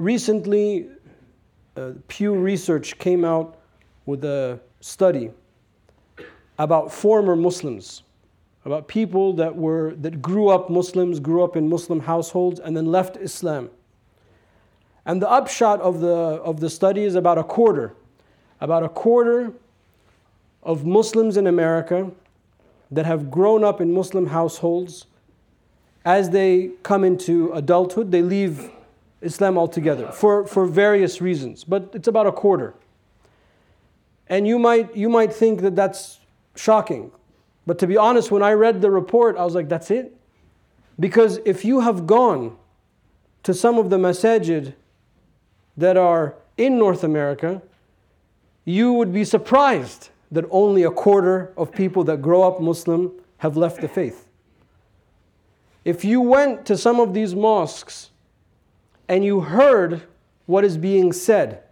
recently, uh, Pew Research came out with a study about former Muslims, about people that were that grew up Muslims, grew up in Muslim households, and then left Islam. And the upshot of the of the study is about a quarter, about a quarter of Muslims in America that have grown up in Muslim households. As they come into adulthood, they leave Islam altogether for, for various reasons, but it's about a quarter. And you might, you might think that that's shocking. But to be honest, when I read the report, I was like, that's it? Because if you have gone to some of the masajid that are in North America, you would be surprised that only a quarter of people that grow up Muslim have left the faith. If you went to some of these mosques and you heard what is being said,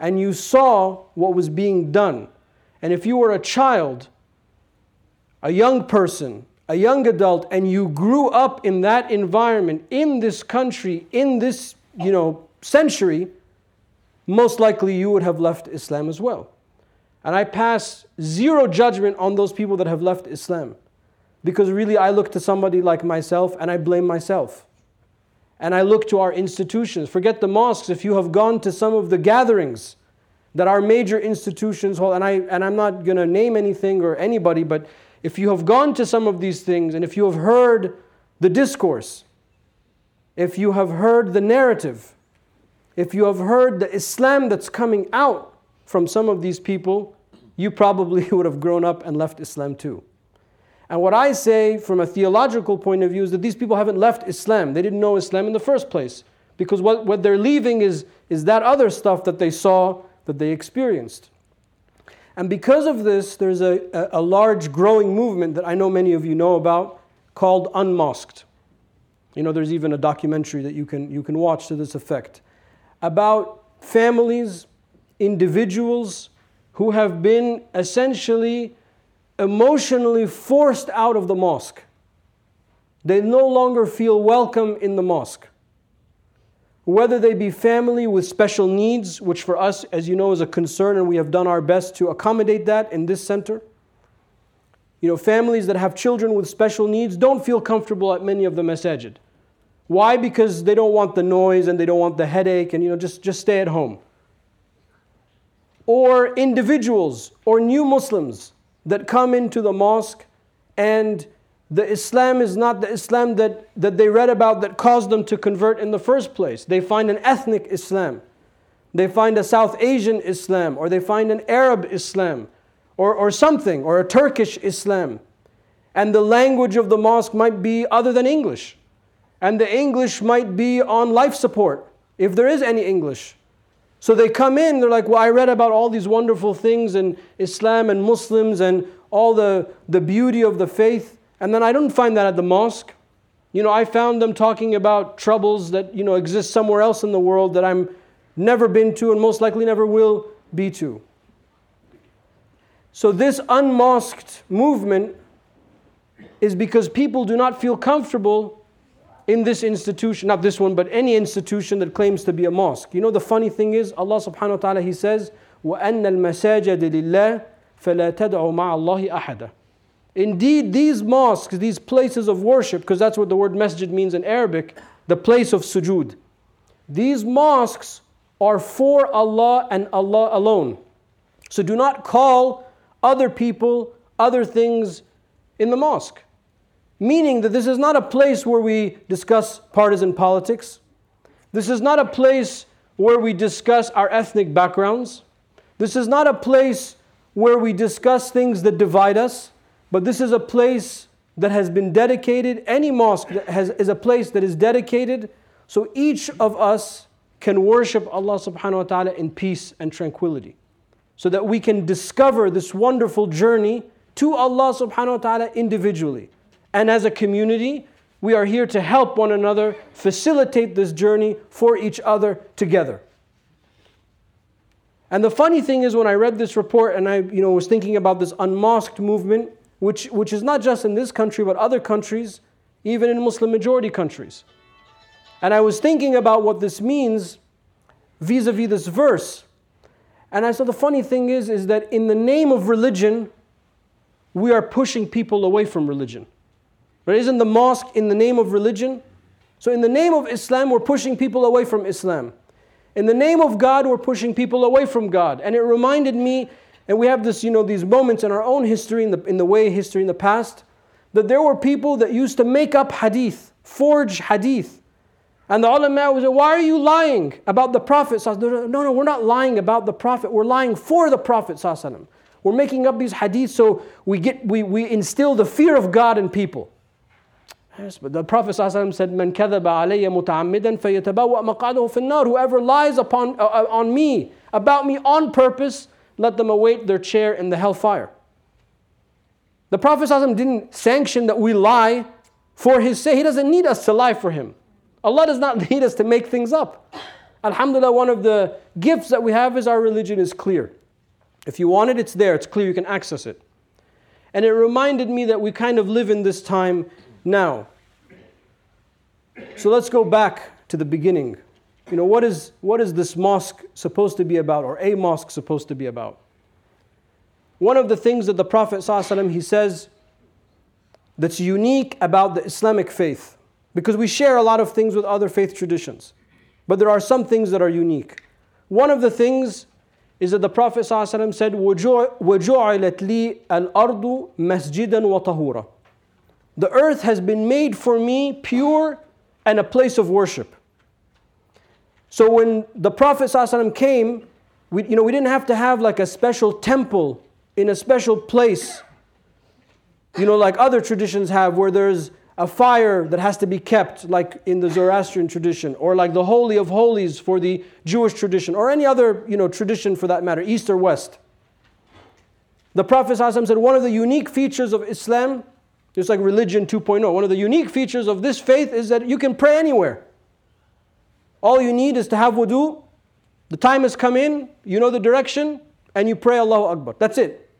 and you saw what was being done, and if you were a child, a young person, a young adult, and you grew up in that environment, in this country, in this you know, century, most likely you would have left Islam as well. And I pass zero judgment on those people that have left Islam. Because really, I look to somebody like myself and I blame myself and I look to our institutions. Forget the mosques. If you have gone to some of the gatherings that our major institutions hold, and, I, and I'm not going to name anything or anybody, but if you have gone to some of these things and if you have heard the discourse, if you have heard the narrative, if you have heard the Islam that's coming out from some of these people, you probably would have grown up and left Islam too. And what I say from a theological point of view is that these people haven't left Islam. They didn't know Islam in the first place. Because what, what they're leaving is, is that other stuff that they saw, that they experienced. And because of this, there's a, a, a large growing movement that I know many of you know about called Unmosqued. You know, there's even a documentary that you can, you can watch to this effect about families, individuals who have been essentially emotionally forced out of the mosque. They no longer feel welcome in the mosque. Whether they be family with special needs, which for us, as you know, is a concern, and we have done our best to accommodate that in this center. You know, families that have children with special needs don't feel comfortable at many of the masajid. Why? Because they don't want the noise and they don't want the headache and, you know, just, just stay at home. Or individuals or new Muslims that come into the mosque and the Islam is not the Islam that, that they read about that caused them to convert in the first place. They find an ethnic Islam. They find a South Asian Islam, or they find an Arab Islam, or, or something, or a Turkish Islam. And the language of the mosque might be other than English. And the English might be on life support, if there is any English. So they come in, they're like, Well, I read about all these wonderful things in Islam and Muslims and all the, the beauty of the faith. And then I don't find that at the mosque. You know, I found them talking about troubles that, you know, exist somewhere else in the world that I'm never been to and most likely never will be to. So this unmosqued movement is because people do not feel comfortable in this institution, not this one, but any institution that claims to be a mosque. You know, the funny thing is, Allah subhanahu wa ta'ala, He says, وَأَنَّ الْمَسَاجِدِ لِلَّهِ فَلَا تَدْعُوا مَعَ اللَّهِ أَحَدًا Indeed, these mosques, these places of worship, because that's what the word masjid means in Arabic, the place of sujood. These mosques are for Allah and Allah alone. So do not call other people, other things in the mosque. Meaning that this is not a place where we discuss partisan politics. This is not a place where we discuss our ethnic backgrounds. This is not a place where we discuss things that divide us, but this is a place that has been dedicated. Any mosque has, is a place that is dedicated so each of us can worship Allah subhanahu wa ta'ala in peace and tranquility. So that we can discover this wonderful journey to Allah subhanahu wa ta'ala individually. And as a community, we are here to help one another facilitate this journey for each other together. And the funny thing is, when I read this report and I you know, was thinking about this unmosqued movement, which, which is not just in this country, but other countries, even in Muslim majority countries. And I was thinking about what this means. vis-a-vis this verse. And I said the funny thing is, is that in the name of religion, we are pushing people away from religion. But isn't the mosque in the name of religion? So in the name of Islam, we're pushing people away from Islam. In the name of God, we're pushing people away from God. And it reminded me, and we have this, you know, these moments in our own history, in the, in the way history in the past, that there were people that used to make up hadith, forge hadith. And the ulama was, why are you lying about the Prophet? No, no, we're not lying about the Prophet. We're lying for the Prophet. We're making up these hadiths so we, get, we, we instill the fear of God in people. Yes, but the Prophet ﷺ said, "Man kadhaba alayya muta'ammidan fayatabawa maq'adahu fin. Whoever lies upon uh, uh, on me about me on purpose, let them await their chair in the hellfire. The Prophet ﷺ didn't sanction that we lie for his sake. He doesn't need us to lie for him. Allah does not need us to make things up. Alhamdulillah, one of the gifts that we have is our religion is clear. If you want it, it's there, it's clear, you can access it. And it reminded me that we kind of live in this time now. So let's go back to the beginning. You know, what is, what is this mosque supposed to be about, or a mosque supposed to be about? One of the things that the Prophet ﷺ, he says that's unique about the Islamic faith, because we share a lot of things with other faith traditions, but there are some things that are unique. One of the things is that the Prophet ﷺ said, وَجُعِلَتْ لِي الْأَرْضُ مَسْجِدًا وَطَهُورًا the earth has been made for me pure and a place of worship. So when the Prophet ﷺ came, we, you know, we didn't have to have like a special temple in a special place, you know, like other traditions have where there's a fire that has to be kept, like in the Zoroastrian tradition, or like the Holy of Holies for the Jewish tradition, or any other you know, tradition for that matter, East or West. The Prophet ﷺ said one of the unique features of Islam, just like religion 2.0, one of the unique features of this faith is that you can pray anywhere. All you need is to have wudu, the time has come in, you know the direction, and you pray Allahu Akbar. That's it.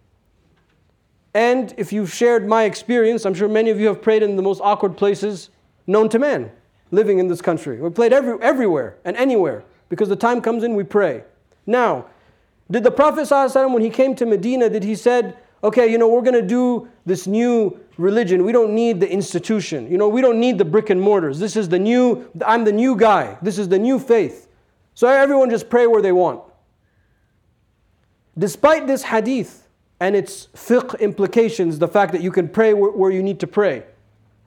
And if you've shared my experience, I'm sure many of you have prayed in the most awkward places known to man living in this country. We played every, everywhere and anywhere because the time comes in, we pray. Now, did the Prophet when he came to Medina, did he said, okay, you know, we're going to do this new religion. We don't need the institution. You know, we don't need the brick and mortars. This is the new, I'm the new guy. This is the new faith. So everyone just pray where they want. Despite this hadith, and its fiqh implications, the fact that you can pray where, you need to pray.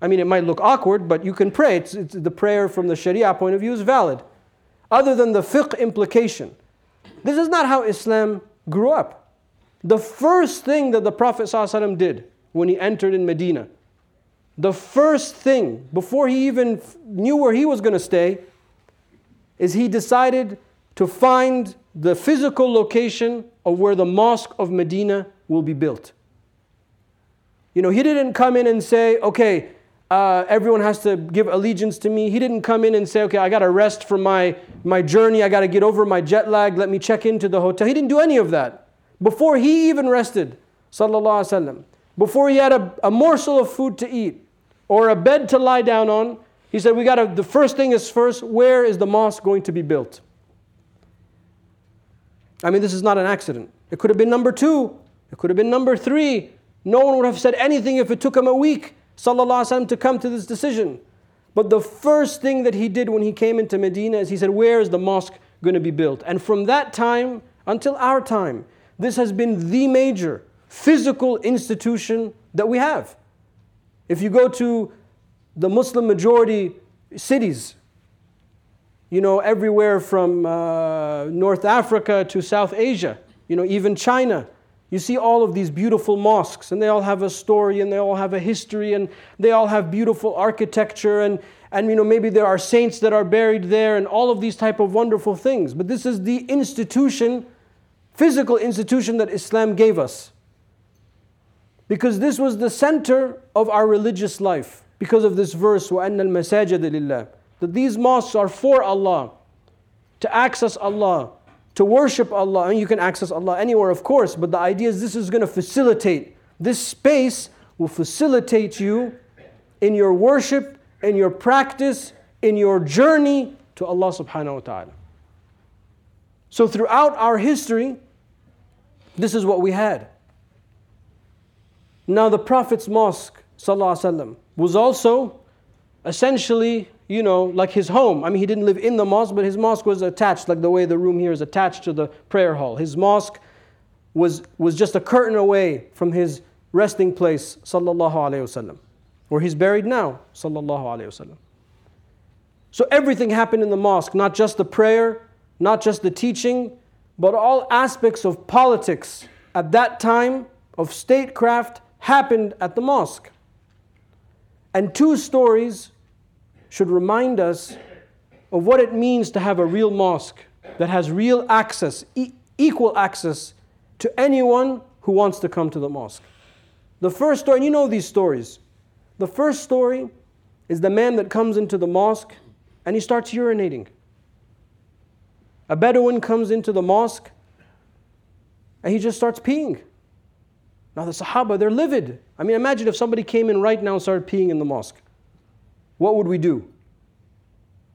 I mean, it might look awkward, but you can pray. It's, it's, the prayer from the Sharia point of view is valid. Other than the fiqh implication, this is not how Islam grew up. The first thing that the Prophet ﷺ did when he entered in Medina, the first thing, before he even knew where he was going to stay, is he decided to find the physical location of where the Mosque of Medina will be built. You know, he didn't come in and say, okay, uh, everyone has to give allegiance to me. He didn't come in and say, okay, I got to rest from my, my journey. I got to get over my jet lag. Let me check into the hotel. He didn't do any of that. Before he even rested, sallallahu alaihi wasallam, before he had a, a morsel of food to eat or a bed to lie down on, he said, we got to, the first thing is first, where is the mosque going to be built? I mean, this is not an accident. It could have been number two. It could have been number three. No one would have said anything if it took him a week, sallallahu alaihi wasallam, to come to this decision. But the first thing that he did when he came into Medina is he said, Where is the mosque going to be built? And from that time until our time, this has been the major physical institution that we have. If you go to the Muslim majority cities, you know, everywhere from uh, North Africa to South Asia, you know, even China, you see all of these beautiful mosques, and they all have a story, and they all have a history, and they all have beautiful architecture, and, and you know, maybe there are saints that are buried there, and all of these type of wonderful things. But this is the institution, physical institution that Islam gave us. Because this was the center of our religious life. Because of this verse, وَأَنَّ الْمَسَاجِدَ لِلَّهِ That these mosques are for Allah, to access Allah, to worship Allah. And you can access Allah anywhere, of course, but the idea is this is going to facilitate. This space will facilitate you in your worship, in your practice, in your journey to Allah subhanahu wa ta'ala. So throughout our history, this is what we had. Now the Prophet's mosque, وسلم, was also essentially, you know, like his home. I mean, he didn't live in the mosque, but his mosque was attached, like the way the room here is attached to the prayer hall. His mosque was, was just a curtain away from his resting place, sallallahu alayhi wasallam, where he's buried now, sallallahu alayhi wasallam. So everything happened in the mosque, not just the prayer, not just the teaching, but all aspects of politics at that time of statecraft happened at the mosque. And two stories should remind us of what it means to have a real mosque that has real access, e- equal access to anyone who wants to come to the mosque. The first story, and you know these stories. The first story is the man that comes into the mosque and he starts urinating. A Bedouin comes into the mosque and he just starts peeing. Now, the Sahaba, they're livid. I mean, imagine if somebody came in right now and started peeing in the mosque. What would we do?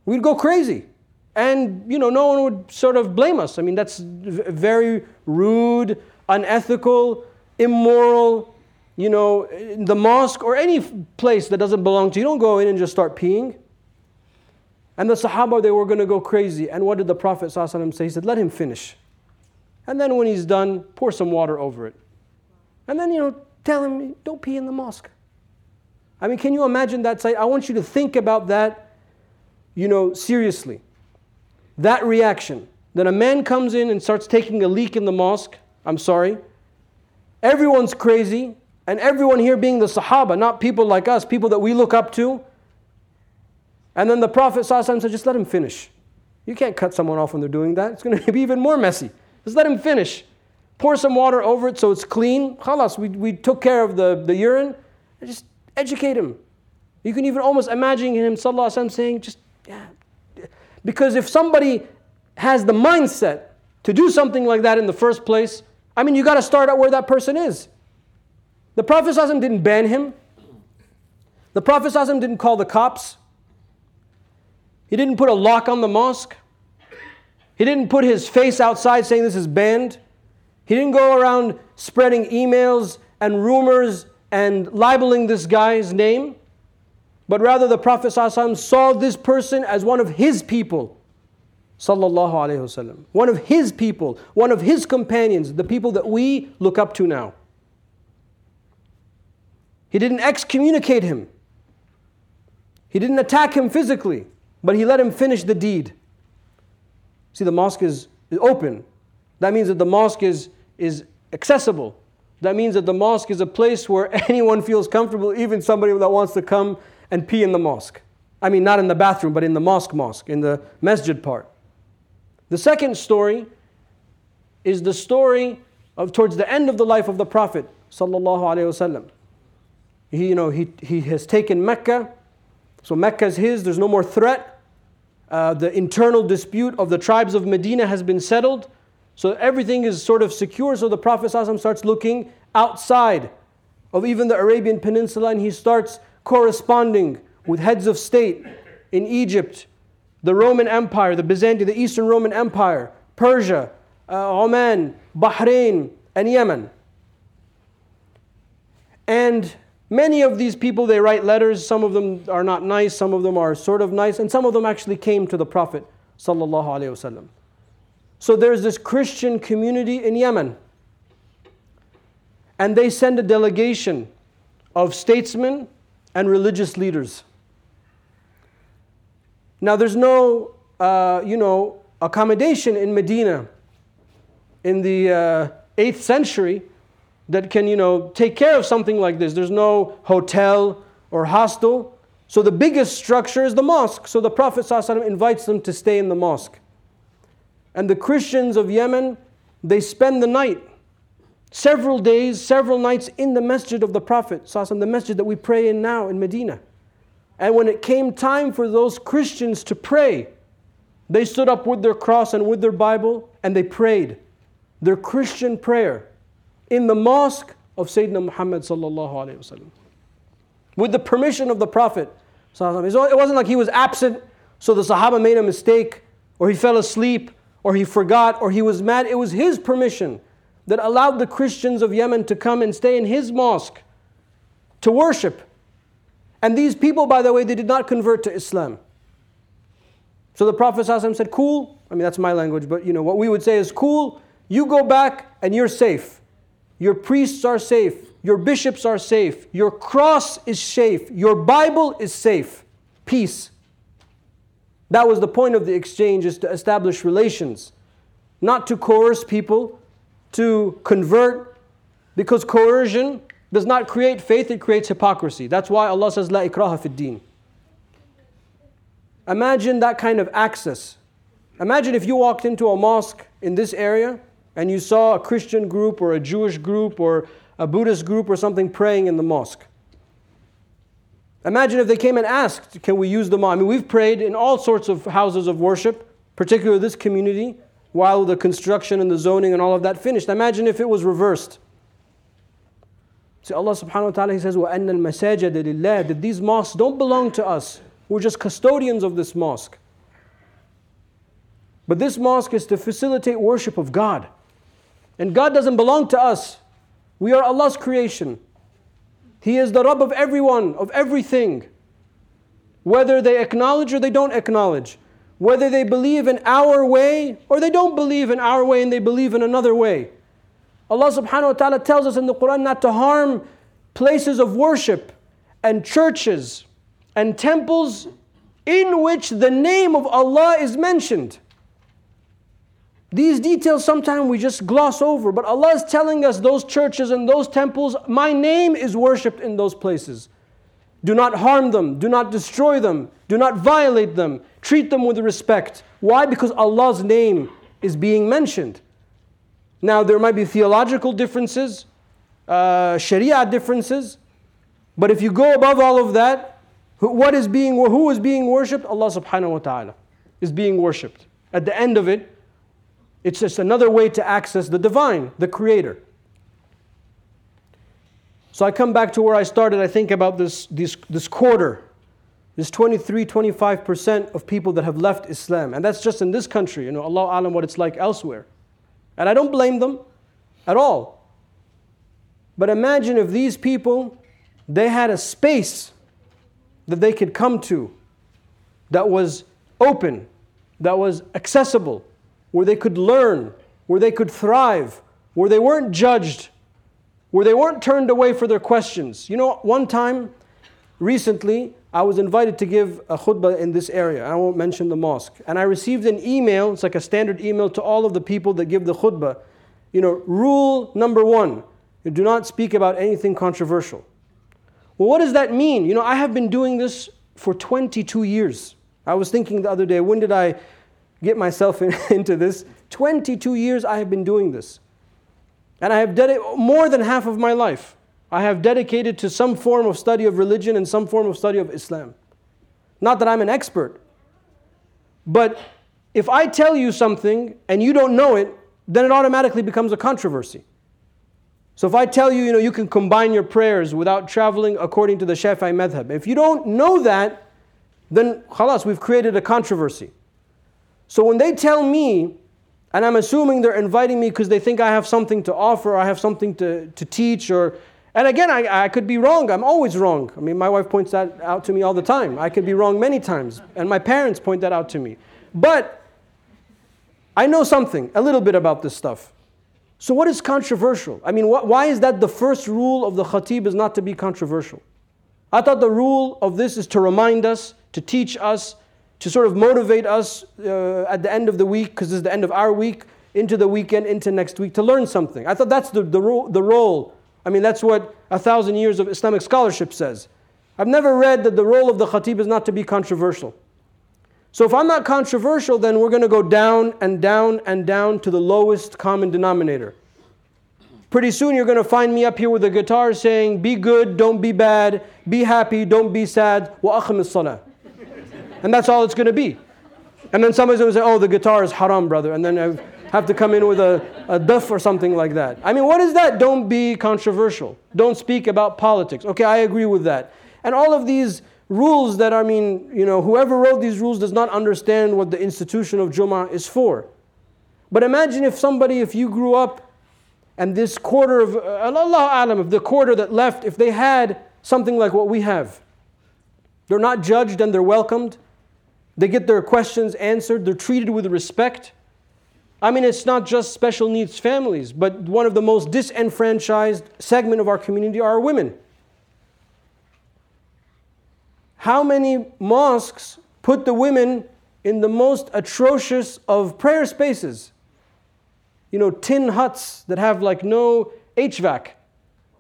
We'd go crazy. And, you know, no one would sort of blame us. I mean, that's very rude, unethical, immoral. You know, the mosque or any place that doesn't belong to you, don't go in and just start peeing. And the Sahaba, they were going to go crazy. And what did the Prophet ﷺ say? He said, let him finish. And then when he's done, pour some water over it. And then, you know, tell him, don't pee in the mosque. I mean, can you imagine that sight? I want you to think about that, you know, seriously. That reaction. That a man comes in and starts taking a leak in the mosque. I'm sorry. Everyone's crazy. And everyone here being the Sahaba, not people like us, people that we look up to. And then the Prophet said, just let him finish. You can't cut someone off when they're doing that. It's going to be even more messy. Just let him finish pour some water over it so it's clean. Khalas, we, we took care of the, the urine. Just educate him. You can even almost imagine him, sallallahu alaihi wasallam, saying, just, yeah. Because if somebody has the mindset to do something like that in the first place, I mean, you got to start out where that person is. The Prophet didn't ban him. The Prophet didn't call the cops. He didn't put a lock on the mosque. He didn't put his face outside saying this is banned. He didn't go around spreading emails and rumors and libeling this guy's name. But rather, the Prophet saw this person as one of his people. Sallallahu Alaihi Wasallam. One of his people, one of his companions, the people that we look up to now. He didn't excommunicate him. He didn't attack him physically but he let him finish the deed. See, the mosque is open. That means that the mosque is, is accessible. That means that the mosque is a place where anyone feels comfortable, even somebody that wants to come and pee in the mosque. I mean, not in the bathroom, but in the mosque mosque, in the masjid part. The second story is the story of towards the end of the life of the Prophet sallallahu alaihi wasallam. He, you know, he, he has taken Mecca, so Mecca is his. There's no more threat. Uh, the internal dispute of the tribes of Medina has been settled. So everything is sort of secure. So the Prophet ﷺ starts looking outside of even the Arabian Peninsula and he starts corresponding with heads of state in Egypt, the Roman Empire, the Byzantine, the Eastern Roman Empire, Persia, uh, Oman, Bahrain, and Yemen. And Many of these people, they write letters. Some of them are not nice, some of them are sort of nice, and some of them actually came to the Prophet. So there's this Christian community in Yemen. And they send a delegation of statesmen and religious leaders. Now, there's no, uh, you know, accommodation in Medina in the uh, 8th century that can, you know, take care of something like this. There's no hotel or hostel. So the biggest structure is the mosque. So the Prophet ﷺ invites them to stay in the mosque. And the Christians of Yemen, they spend the night, several days, several nights in the masjid of the Prophet, the masjid that we pray in now in Medina. And when it came time for those Christians to pray, they stood up with their cross and with their Bible and they prayed their Christian prayer in the mosque of Sayyidina Muhammad. With the permission of the Prophet. It wasn't like he was absent, so the Sahaba made a mistake, or he fell asleep, or he forgot, or he was mad. It was his permission that allowed the Christians of Yemen to come and stay in his mosque to worship. And these people, by the way, they did not convert to Islam. So the Prophet said, Cool. I mean, that's my language, but you know, what we would say is, Cool, you go back and you're safe. Your priests are safe. Your bishops are safe. Your cross is safe. Your Bible is safe. Peace. That was the point of the exchange, is to establish relations, not to coerce people to convert, because coercion does not create faith, it creates hypocrisy. That's why Allah says, La ikraha fid deen. Imagine that kind of access. Imagine if you walked into a mosque in this area and you saw a Christian group or a Jewish group or a Buddhist group or something praying in the mosque. Imagine if they came and asked, Can we use the mosque? I mean, we've prayed in all sorts of houses of worship, particularly this community, while the construction and the zoning and all of that finished. Imagine if it was reversed. See, Allah subhanahu wa ta'ala, He says, وَأَنَّ الْمَسَاجِدَ لِلَّهِ That these mosques don't belong to us. We're just custodians of this mosque. But this mosque is to facilitate worship of God. And God doesn't belong to us. We are Allah's creation. He is the Rabb of everyone, of everything. Whether they acknowledge or they don't acknowledge. Whether they believe in our way or they don't believe in our way and they believe in another way. Allah subhanahu wa ta'ala tells us in the Quran not to harm places of worship and churches and temples in which the name of Allah is mentioned. These details sometimes we just gloss over, but Allah is telling us those churches and those temples, my name is worshipped in those places. Do not harm them, do not destroy them, do not violate them, treat them with respect. Why? Because Allah's name is being mentioned. Now, there might be theological differences, uh, Sharia differences, but if you go above all of that, what is being, who is being worshipped? Allah subhanahu wa ta'ala is being worshipped. At the end of it, it's just another way to access the divine, the creator. So I come back to where I started. I think about this, this, this quarter, this 23, 25% of people that have left Islam. And that's just in this country. You know, Allah alam what it's like elsewhere. And I don't blame them at all. But imagine if these people, they had a space that they could come to that was open, that was accessible, where they could learn, where they could thrive, where they weren't judged, where they weren't turned away for their questions. You know, one time, recently, I was invited to give a khutbah in this area. I won't mention the mosque. And I received an email, it's like a standard email to all of the people that give the khutbah. You know, rule number one do not speak about anything controversial. Well, what does that mean? You know, I have been doing this for 22 years. I was thinking the other day, when did I get myself in, into this. 22 years I have been doing this. And I have dedicated more than half of my life. I have dedicated to some form of study of religion and some form of study of Islam. Not that I'm an expert. But if I tell you something and you don't know it, then it automatically becomes a controversy. So if I tell you, you know, you can combine your prayers without traveling according to the Shafi'i madhab. If you don't know that, then khalas, we've created a controversy. So when they tell me, and I'm assuming they're inviting me because they think I have something to offer, I have something to, to teach, or and again, I, I could be wrong. I'm always wrong. I mean, my wife points that out to me all the time. I could be wrong many times, and my parents point that out to me. But I know something, a little bit about this stuff. So, what is controversial? I mean, wh- why is that the first rule of the khatib is not to be controversial? I thought the rule of this is to remind us, to teach us, to sort of motivate us uh, at the end of the week, because this is the end of our week, into the weekend, into next week, to learn something. I thought that's the, the, ro- the role. I mean, that's what a thousand years of Islamic scholarship says. I've never read that the role of the khatib is not to be controversial. So if I'm not controversial, then we're going to go down and down and down to the lowest common denominator. Pretty soon you're going to find me up here with a guitar saying, Be good, don't be bad, be happy, don't be sad, wa salah. And that's all it's going to be. And then somebody's going to say, oh, the guitar is haram, brother. And then I have to come in with a, a duff or something like that. I mean, what is that? Don't be controversial. Don't speak about politics. Okay, I agree with that. And all of these rules that, I mean, you know, whoever wrote these rules does not understand what the institution of Jummah is for. But imagine if somebody, if you grew up and this quarter of, uh, Allah Alam, if the quarter that left, if they had something like what we have, they're not judged and they're welcomed. They get their questions answered. They're treated with respect. I mean, it's not just special needs families, but one of the most disenfranchised segment of our community are women. How many mosques put the women in the most atrocious of prayer spaces? You know, tin huts that have like no HVAC,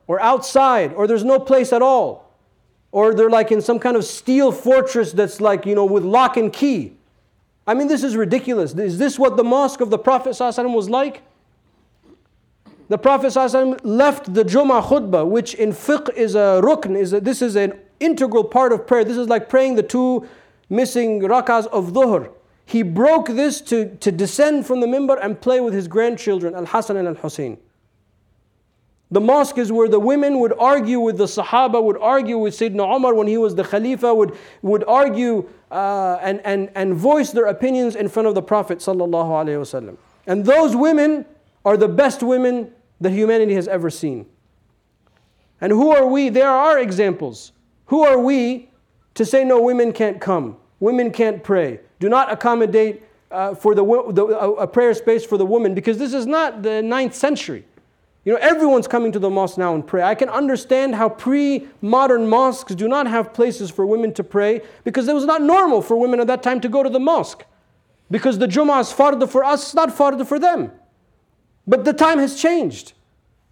or outside, or there's no place at all or they're like in some kind of steel fortress that's like, you know, with lock and key. I mean, this is ridiculous. Is this what the mosque of the Prophet ﷺ was like? The Prophet ﷺ left the Jummah khutbah, which in fiqh is a rukn, is a, this is an integral part of prayer. This is like praying the two missing rakahs of dhuhr. He broke this to, to descend from the mimbar and play with his grandchildren, Al Hassan and Al Hussein. The mosque is where the women would argue with the Sahaba, would argue with Sayyidina Umar when he was the Khalifa, would, would argue uh, and, and, and voice their opinions in front of the Prophet. And those women are the best women that humanity has ever seen. And who are we? There are examples. Who are we to say, no, women can't come, women can't pray, do not accommodate uh, for the, the, a prayer space for the woman, because this is not the ninth century. You know, everyone's coming to the mosque now and pray. I can understand how pre modern mosques do not have places for women to pray because it was not normal for women at that time to go to the mosque. Because the Jummah is farda for us, it's not farda for them. But the time has changed.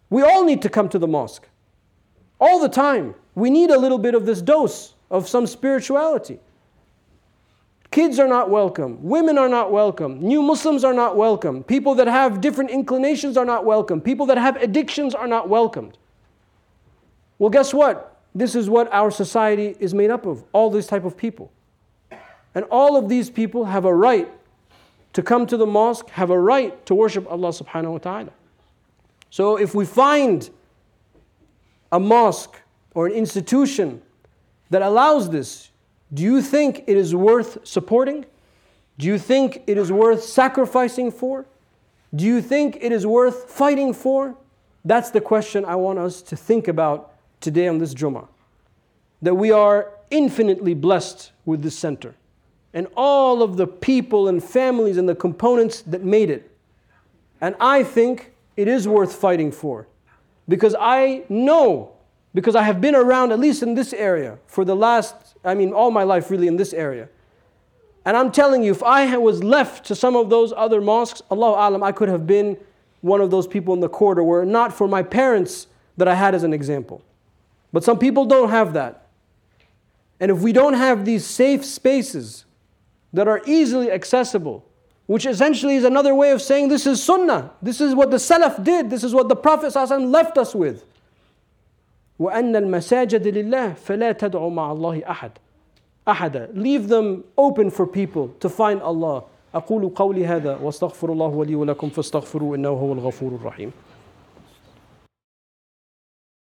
We all need to come to the mosque. All the time. We need a little bit of this dose of some spirituality. Kids are not welcome. Women are not welcome. New Muslims are not welcome. People that have different inclinations are not welcome. People that have addictions are not welcomed. Well, guess what? This is what our society is made up of all these type of people. And all of these people have a right to come to the mosque, have a right to worship Allah subhanahu wa ta'ala. So if we find a mosque or an institution that allows this, do you think it is worth supporting? Do you think it is worth sacrificing for? Do you think it is worth fighting for? That's the question I want us to think about today on this Jummah. That we are infinitely blessed with this center and all of the people and families and the components that made it. And I think it is worth fighting for because I know, because I have been around, at least in this area, for the last I mean, all my life really in this area. And I'm telling you, if I was left to some of those other mosques, Allah Alam, I could have been one of those people in the corridor were not for my parents that I had as an example. But some people don't have that. And if we don't have these safe spaces that are easily accessible, which essentially is another way of saying this is sunnah, this is what the Salaf did, this is what the Prophet left us with. وأن المساجد لله فلا تدعوا مع الله أحد. أحدا leave them open for people to find Allah. أقول قولي هذا واستغفر الله ولي ولكم فاستغفروا إنه هو الغفور الرحيم.